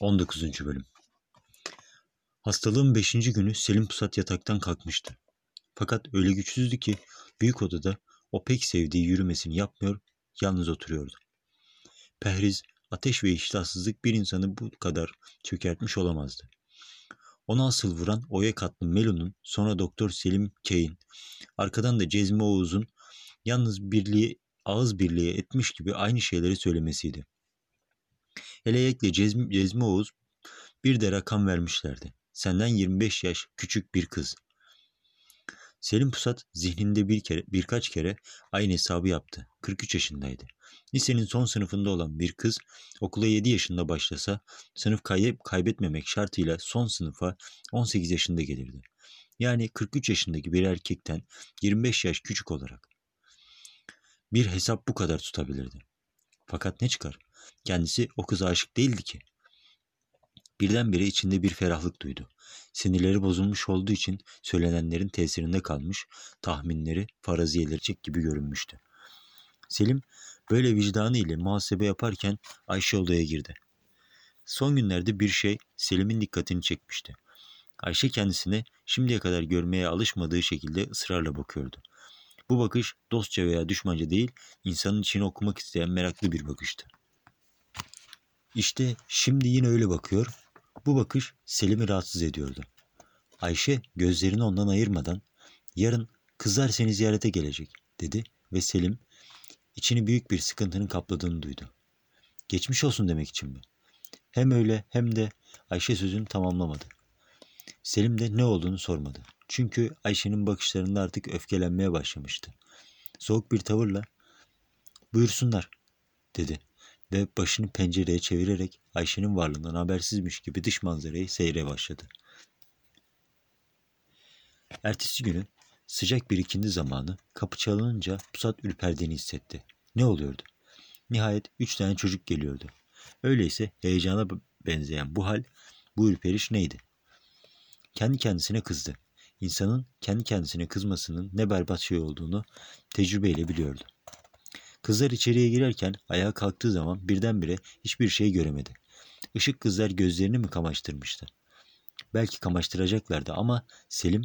19. Bölüm Hastalığın 5. günü Selim Pusat yataktan kalkmıştı. Fakat öyle güçsüzdü ki büyük odada o pek sevdiği yürümesini yapmıyor, yalnız oturuyordu. Pehriz, ateş ve iştahsızlık bir insanı bu kadar çökertmiş olamazdı. Ona asıl vuran Oya katlı Melo'nun, sonra Doktor Selim Kay'in, arkadan da Cezmi Oğuz'un yalnız birliği, ağız birliği etmiş gibi aynı şeyleri söylemesiydi. Hele Cezmi, Cezmi Oğuz bir de rakam vermişlerdi. Senden 25 yaş küçük bir kız. Selim Pusat zihninde bir kere, birkaç kere aynı hesabı yaptı. 43 yaşındaydı. Lisenin son sınıfında olan bir kız okula 7 yaşında başlasa sınıf kayıp kaybetmemek şartıyla son sınıfa 18 yaşında gelirdi. Yani 43 yaşındaki bir erkekten 25 yaş küçük olarak. Bir hesap bu kadar tutabilirdi. Fakat ne çıkar? Kendisi o kıza aşık değildi ki. Birdenbire içinde bir ferahlık duydu. Sinirleri bozulmuş olduğu için söylenenlerin tesirinde kalmış, tahminleri faraziyeleri çek gibi görünmüştü. Selim böyle vicdanı ile muhasebe yaparken Ayşe odaya girdi. Son günlerde bir şey Selim'in dikkatini çekmişti. Ayşe kendisine şimdiye kadar görmeye alışmadığı şekilde ısrarla bakıyordu. Bu bakış dostça veya düşmanca değil, insanın içini okumak isteyen meraklı bir bakıştı. İşte şimdi yine öyle bakıyor. Bu bakış Selim'i rahatsız ediyordu. Ayşe gözlerini ondan ayırmadan yarın kızlar seni ziyarete gelecek dedi ve Selim içini büyük bir sıkıntının kapladığını duydu. Geçmiş olsun demek için mi? Hem öyle hem de Ayşe sözünü tamamlamadı. Selim de ne olduğunu sormadı. Çünkü Ayşe'nin bakışlarında artık öfkelenmeye başlamıştı. Soğuk bir tavırla buyursunlar dedi ve başını pencereye çevirerek Ayşe'nin varlığından habersizmiş gibi dış manzarayı seyre başladı. Ertesi günü sıcak bir ikindi zamanı kapı çalınınca Pusat ürperdiğini hissetti. Ne oluyordu? Nihayet üç tane çocuk geliyordu. Öyleyse heyecana benzeyen bu hal, bu ürperiş neydi? Kendi kendisine kızdı. İnsanın kendi kendisine kızmasının ne berbat şey olduğunu tecrübeyle biliyordu. Kızlar içeriye girerken ayağa kalktığı zaman birdenbire hiçbir şey göremedi. Işık kızlar gözlerini mi kamaştırmıştı? Belki kamaştıracaklardı ama Selim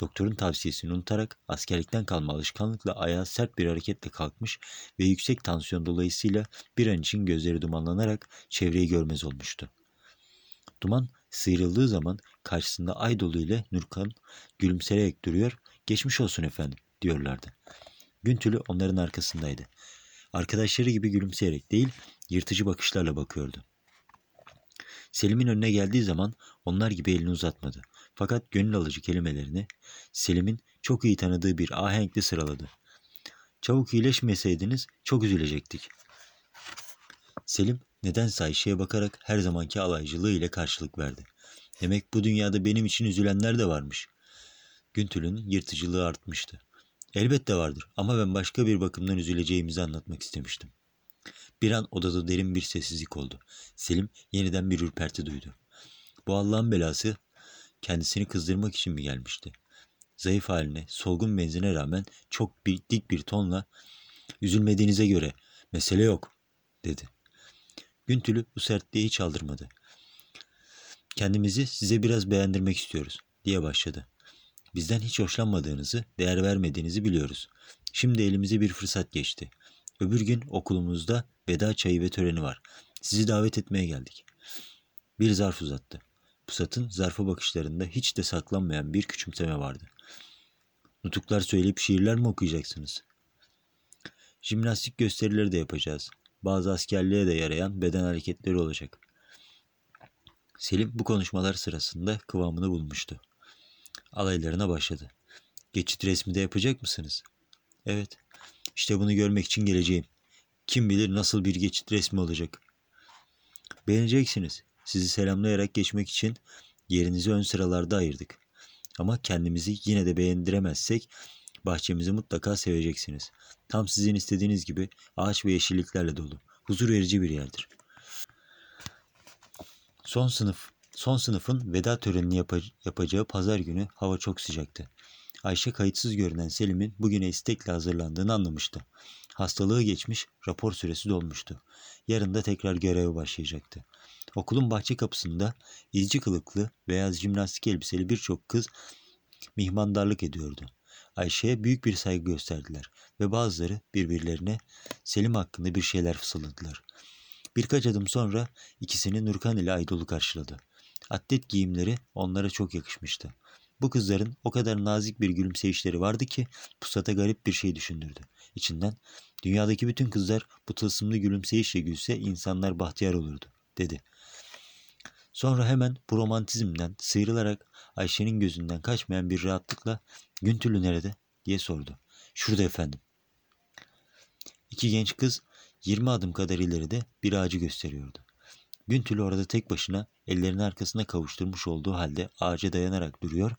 doktorun tavsiyesini unutarak askerlikten kalma alışkanlıkla ayağa sert bir hareketle kalkmış ve yüksek tansiyon dolayısıyla bir an için gözleri dumanlanarak çevreyi görmez olmuştu. Duman sıyrıldığı zaman karşısında Aydolu ile Nurkan gülümseyerek duruyor, geçmiş olsun efendim diyorlardı. Güntülü onların arkasındaydı. Arkadaşları gibi gülümseyerek değil, yırtıcı bakışlarla bakıyordu. Selim'in önüne geldiği zaman onlar gibi elini uzatmadı. Fakat gönül alıcı kelimelerini Selim'in çok iyi tanıdığı bir ahenkle sıraladı. Çabuk iyileşmeseydiniz çok üzülecektik. Selim nedense Ayşe'ye bakarak her zamanki alaycılığı ile karşılık verdi. Demek bu dünyada benim için üzülenler de varmış. Güntül'ün yırtıcılığı artmıştı. Elbette vardır ama ben başka bir bakımdan üzüleceğimizi anlatmak istemiştim. Bir an odada derin bir sessizlik oldu. Selim yeniden bir ürperti duydu. Bu Allah'ın belası kendisini kızdırmak için mi gelmişti? Zayıf haline, solgun benzine rağmen çok bir, dik bir tonla üzülmediğinize göre mesele yok dedi. Güntülü bu sertliği hiç aldırmadı. Kendimizi size biraz beğendirmek istiyoruz diye başladı. Bizden hiç hoşlanmadığınızı, değer vermediğinizi biliyoruz. Şimdi elimize bir fırsat geçti. Öbür gün okulumuzda veda çayı ve töreni var. Sizi davet etmeye geldik. Bir zarf uzattı. Pusat'ın zarfa bakışlarında hiç de saklanmayan bir küçümseme vardı. Nutuklar söyleyip şiirler mi okuyacaksınız? Jimnastik gösterileri de yapacağız. Bazı askerliğe de yarayan beden hareketleri olacak. Selim bu konuşmalar sırasında kıvamını bulmuştu alaylarına başladı. Geçit resmi de yapacak mısınız? Evet. İşte bunu görmek için geleceğim. Kim bilir nasıl bir geçit resmi olacak. Beğeneceksiniz. Sizi selamlayarak geçmek için yerinizi ön sıralarda ayırdık. Ama kendimizi yine de beğendiremezsek bahçemizi mutlaka seveceksiniz. Tam sizin istediğiniz gibi ağaç ve yeşilliklerle dolu. Huzur verici bir yerdir. Son sınıf Son sınıfın veda törenini yap yapacağı pazar günü hava çok sıcaktı. Ayşe kayıtsız görünen Selim'in bugüne istekle hazırlandığını anlamıştı. Hastalığı geçmiş, rapor süresi dolmuştu. Yarın da tekrar göreve başlayacaktı. Okulun bahçe kapısında izci kılıklı beyaz jimnastik elbiseli birçok kız mihmandarlık ediyordu. Ayşe'ye büyük bir saygı gösterdiler ve bazıları birbirlerine Selim hakkında bir şeyler fısıldadılar. Birkaç adım sonra ikisini Nurkan ile Aydol'u karşıladı. Atlet giyimleri onlara çok yakışmıştı. Bu kızların o kadar nazik bir gülümseyişleri vardı ki pusata garip bir şey düşündürdü. İçinden dünyadaki bütün kızlar bu tılsımlı gülümseyişle gülse insanlar bahtiyar olurdu dedi. Sonra hemen bu romantizmden sıyrılarak Ayşe'nin gözünden kaçmayan bir rahatlıkla Güntülü nerede diye sordu. Şurada efendim. İki genç kız 20 adım kadar ileride bir ağacı gösteriyordu. Güntülü orada tek başına ellerini arkasına kavuşturmuş olduğu halde ağaca dayanarak duruyor.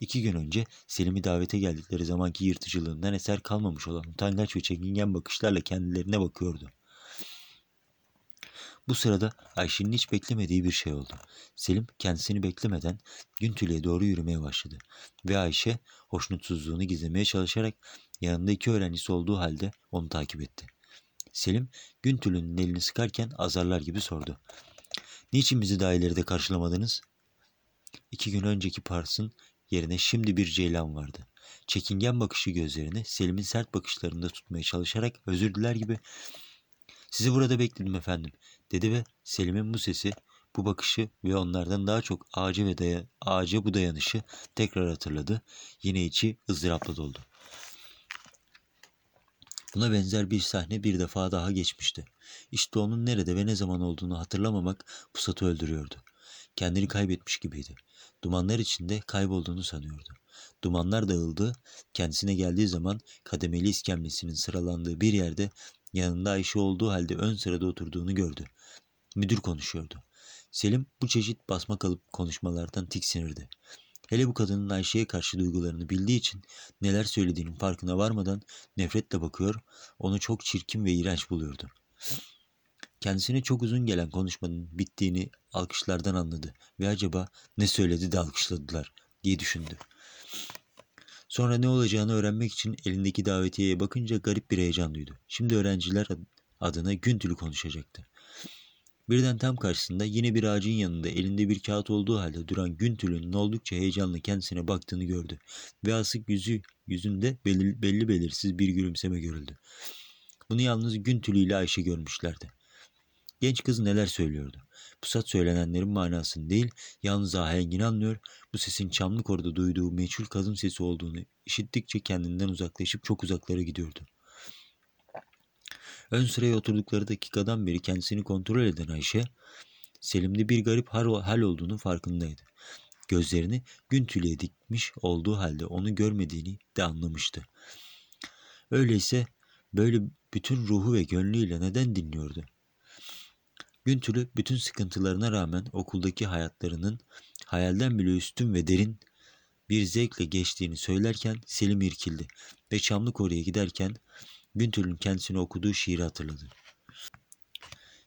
İki gün önce Selim'i davete geldikleri zamanki yırtıcılığından eser kalmamış olan utangaç ve çekingen bakışlarla kendilerine bakıyordu. Bu sırada Ayşe'nin hiç beklemediği bir şey oldu. Selim kendisini beklemeden Güntülü'ye doğru yürümeye başladı. Ve Ayşe hoşnutsuzluğunu gizlemeye çalışarak yanında iki öğrencisi olduğu halde onu takip etti. Selim Güntülü'nün elini sıkarken azarlar gibi sordu. Niçin bizi daha ileride karşılamadınız? İki gün önceki Pars'ın yerine şimdi bir ceylan vardı. Çekingen bakışı gözlerini Selim'in sert bakışlarında tutmaya çalışarak özür diler gibi ''Sizi burada bekledim efendim.'' dedi ve Selim'in bu sesi, bu bakışı ve onlardan daha çok ağaca ve daya, ağaca bu dayanışı tekrar hatırladı. Yine içi ızdırapla doldu. Buna benzer bir sahne bir defa daha geçmişti. İşte onun nerede ve ne zaman olduğunu hatırlamamak pusatı öldürüyordu. Kendini kaybetmiş gibiydi. Dumanlar içinde kaybolduğunu sanıyordu. Dumanlar dağıldı, kendisine geldiği zaman kademeli iskemlesinin sıralandığı bir yerde yanında Ayşe olduğu halde ön sırada oturduğunu gördü. Müdür konuşuyordu. Selim bu çeşit basma kalıp konuşmalardan tiksinirdi. Hele bu kadının Ayşe'ye karşı duygularını bildiği için neler söylediğinin farkına varmadan nefretle bakıyor, onu çok çirkin ve iğrenç buluyordu. Kendisine çok uzun gelen konuşmanın bittiğini alkışlardan anladı ve acaba ne söyledi de alkışladılar diye düşündü. Sonra ne olacağını öğrenmek için elindeki davetiyeye bakınca garip bir heyecan duydu. Şimdi öğrenciler adına Güntül'ü konuşacaktı. Birden tam karşısında yine bir ağacın yanında elinde bir kağıt olduğu halde duran Güntül'ün oldukça heyecanlı kendisine baktığını gördü. Ve asık yüzü, yüzünde belli, belli belirsiz bir gülümseme görüldü. Bunu yalnız Güntülü ile Ayşe görmüşlerdi. Genç kız neler söylüyordu? Pusat söylenenlerin manasını değil, yalnız ahengini anlıyor, bu sesin çamlık orada duyduğu meçhul kadın sesi olduğunu işittikçe kendinden uzaklaşıp çok uzaklara gidiyordu. Ön sıraya oturdukları dakikadan beri kendisini kontrol eden Ayşe, Selim'de bir garip hal olduğunu farkındaydı. Gözlerini gün tüleye dikmiş olduğu halde onu görmediğini de anlamıştı. Öyleyse böyle bütün ruhu ve gönlüyle neden dinliyordu? Güntülü bütün sıkıntılarına rağmen okuldaki hayatlarının hayalden bile üstün ve derin bir zevkle geçtiğini söylerken Selim irkildi ve Çamlık oraya giderken Güntül'ün kendisine okuduğu şiiri hatırladı.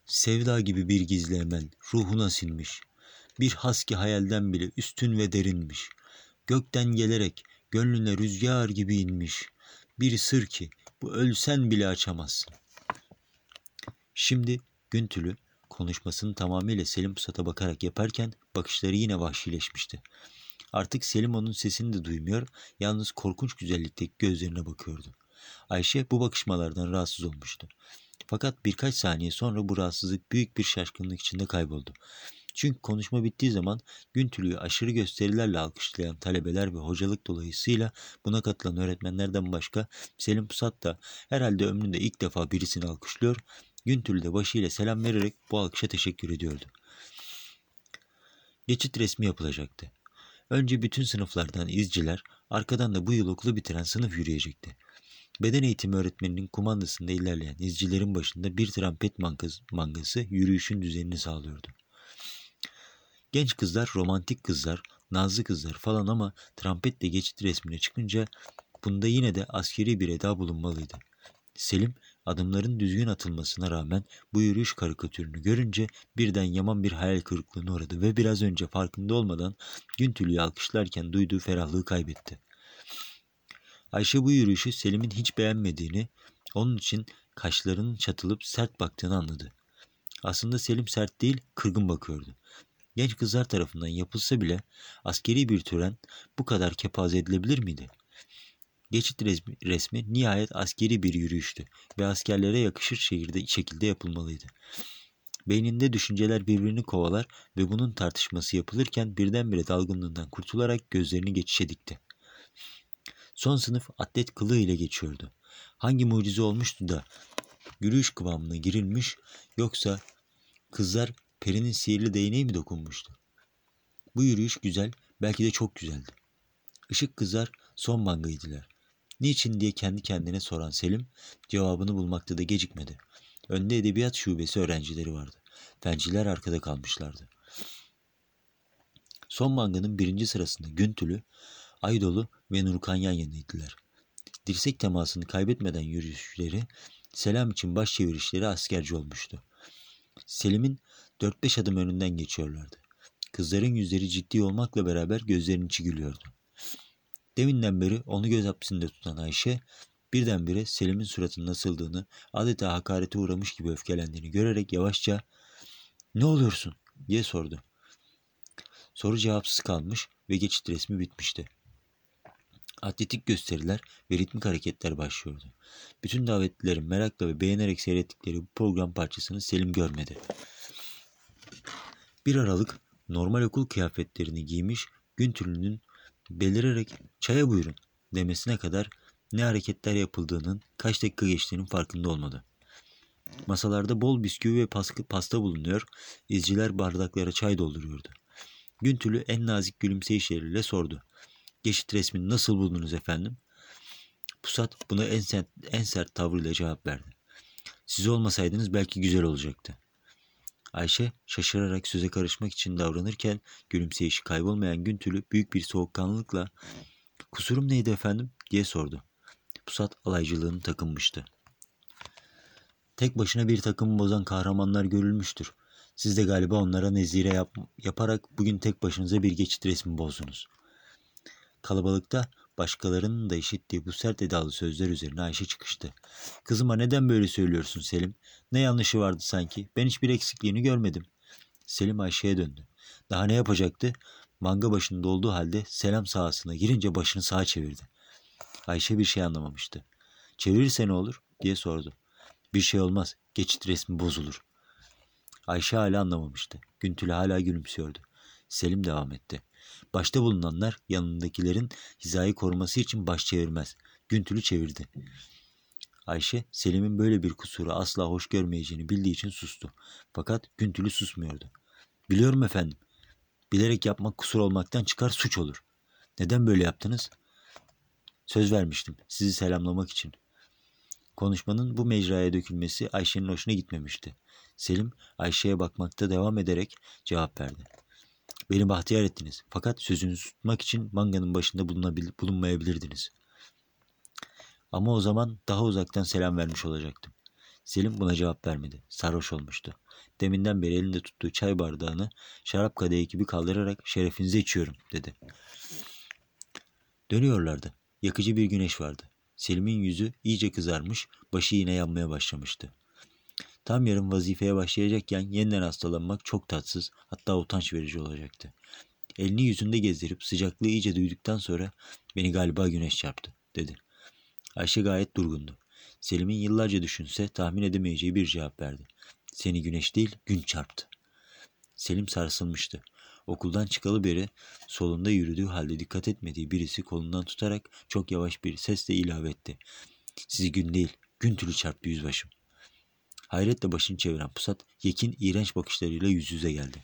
Sevda gibi bir gizli emel ruhuna sinmiş. Bir haski hayalden bile üstün ve derinmiş. Gökten gelerek gönlüne rüzgar gibi inmiş. Bir sır ki bu ölsen bile açamazsın. Şimdi Güntül'ü konuşmasını tamamıyla Selim Pusat'a bakarak yaparken bakışları yine vahşileşmişti. Artık Selim onun sesini de duymuyor, yalnız korkunç güzellikteki gözlerine bakıyordu. Ayşe bu bakışmalardan rahatsız olmuştu. Fakat birkaç saniye sonra bu rahatsızlık büyük bir şaşkınlık içinde kayboldu. Çünkü konuşma bittiği zaman Güntülü'yü aşırı gösterilerle alkışlayan talebeler ve hocalık dolayısıyla buna katılan öğretmenlerden başka Selim Pusat da herhalde ömründe ilk defa birisini alkışlıyor, Güntülü de başıyla selam vererek bu alkışa teşekkür ediyordu. Geçit resmi yapılacaktı. Önce bütün sınıflardan izciler, arkadan da bu yıl okulu bitiren sınıf yürüyecekti. Beden eğitimi öğretmeninin kumandasında ilerleyen izcilerin başında bir trompet mangası, yürüyüşün düzenini sağlıyordu. Genç kızlar, romantik kızlar, nazlı kızlar falan ama trompetle geçit resmine çıkınca bunda yine de askeri bir eda bulunmalıydı. Selim adımların düzgün atılmasına rağmen bu yürüyüş karikatürünü görünce birden yaman bir hayal kırıklığına uğradı ve biraz önce farkında olmadan Güntülü'yü alkışlarken duyduğu ferahlığı kaybetti. Ayşe bu yürüyüşü Selim'in hiç beğenmediğini, onun için kaşlarının çatılıp sert baktığını anladı. Aslında Selim sert değil, kırgın bakıyordu. Genç kızlar tarafından yapılsa bile askeri bir tören bu kadar kepaze edilebilir miydi? Geçit resmi, resmi nihayet askeri bir yürüyüştü ve askerlere yakışır şehirde şekilde yapılmalıydı. Beyninde düşünceler birbirini kovalar ve bunun tartışması yapılırken birdenbire dalgınlığından kurtularak gözlerini geçişe dikti. Son sınıf atlet kılığı ile geçiyordu. Hangi mucize olmuştu da yürüyüş kıvamına girilmiş yoksa kızlar perinin sihirli değneği mi dokunmuştu? Bu yürüyüş güzel, belki de çok güzeldi. Işık kızlar son bangaydılar. Niçin diye kendi kendine soran Selim cevabını bulmakta da gecikmedi. Önde edebiyat şubesi öğrencileri vardı. Fenciler arkada kalmışlardı. Son manganın birinci sırasında Güntülü, Aydolu ve Nurkan yan yanaydılar. Dirsek temasını kaybetmeden yürüyüşleri, selam için baş çevirişleri askerci olmuştu. Selim'in 4-5 adım önünden geçiyorlardı. Kızların yüzleri ciddi olmakla beraber gözlerinin içi gülüyordu. Deminden beri onu göz hapsinde tutan Ayşe, birdenbire Selim'in suratının nasıldığını, adeta hakarete uğramış gibi öfkelendiğini görerek yavaşça ''Ne oluyorsun?'' diye sordu. Soru cevapsız kalmış ve geçit resmi bitmişti. Atletik gösteriler ve ritmik hareketler başlıyordu. Bütün davetlilerin merakla ve beğenerek seyrettikleri bu program parçasını Selim görmedi. Bir aralık normal okul kıyafetlerini giymiş Güntürlü'nün belirerek çaya buyurun demesine kadar ne hareketler yapıldığının kaç dakika geçtiğinin farkında olmadı. Masalarda bol bisküvi ve pasta bulunuyor, izciler bardaklara çay dolduruyordu. Güntülü en nazik gülümseyişleriyle sordu. Geçit resmini nasıl buldunuz efendim? Pusat buna en sert, en sert tavrıyla cevap verdi. Siz olmasaydınız belki güzel olacaktı. Ayşe şaşırarak söze karışmak için davranırken gülümseyişi kaybolmayan Güntülü büyük bir soğukkanlılıkla ''Kusurum neydi efendim?'' diye sordu. Pusat alaycılığını takınmıştı. Tek başına bir takımı bozan kahramanlar görülmüştür. Siz de galiba onlara nezire yap yaparak bugün tek başınıza bir geçit resmi bozdunuz. Kalabalıkta başkalarının da işittiği bu sert edalı sözler üzerine Ayşe çıkıştı. Kızıma neden böyle söylüyorsun Selim? Ne yanlışı vardı sanki? Ben hiçbir eksikliğini görmedim. Selim Ayşe'ye döndü. Daha ne yapacaktı? Manga başında olduğu halde selam sahasına girince başını sağa çevirdi. Ayşe bir şey anlamamıştı. Çevirirse ne olur diye sordu. Bir şey olmaz. Geçit resmi bozulur. Ayşe hala anlamamıştı. Güntülü hala gülümsüyordu. Selim devam etti. Başta bulunanlar yanındakilerin hizayı koruması için baş çevirmez. Güntülü çevirdi. Ayşe, Selim'in böyle bir kusuru asla hoş görmeyeceğini bildiği için sustu. Fakat Güntülü susmuyordu. Biliyorum efendim. Bilerek yapmak kusur olmaktan çıkar suç olur. Neden böyle yaptınız? Söz vermiştim sizi selamlamak için. Konuşmanın bu mecraya dökülmesi Ayşe'nin hoşuna gitmemişti. Selim Ayşe'ye bakmakta devam ederek cevap verdi. Beni bahtiyar ettiniz. Fakat sözünüzü tutmak için manganın başında bulunmayabilirdiniz. Ama o zaman daha uzaktan selam vermiş olacaktım. Selim buna cevap vermedi. Sarhoş olmuştu. Deminden beri elinde tuttuğu çay bardağını şarap kadehi gibi kaldırarak şerefinize içiyorum dedi. Dönüyorlardı. Yakıcı bir güneş vardı. Selim'in yüzü iyice kızarmış, başı yine yanmaya başlamıştı. Tam yarın vazifeye başlayacakken yeniden hastalanmak çok tatsız hatta utanç verici olacaktı. Elini yüzünde gezdirip sıcaklığı iyice duyduktan sonra beni galiba güneş çarptı dedi. Ayşe gayet durgundu. Selim'in yıllarca düşünse tahmin edemeyeceği bir cevap verdi. Seni güneş değil gün çarptı. Selim sarsılmıştı. Okuldan çıkalı beri solunda yürüdüğü halde dikkat etmediği birisi kolundan tutarak çok yavaş bir sesle ilave etti. Sizi gün değil, gün türlü çarptı yüzbaşım. Hayretle başını çeviren pusat Yekin iğrenç bakışlarıyla yüz yüze geldi.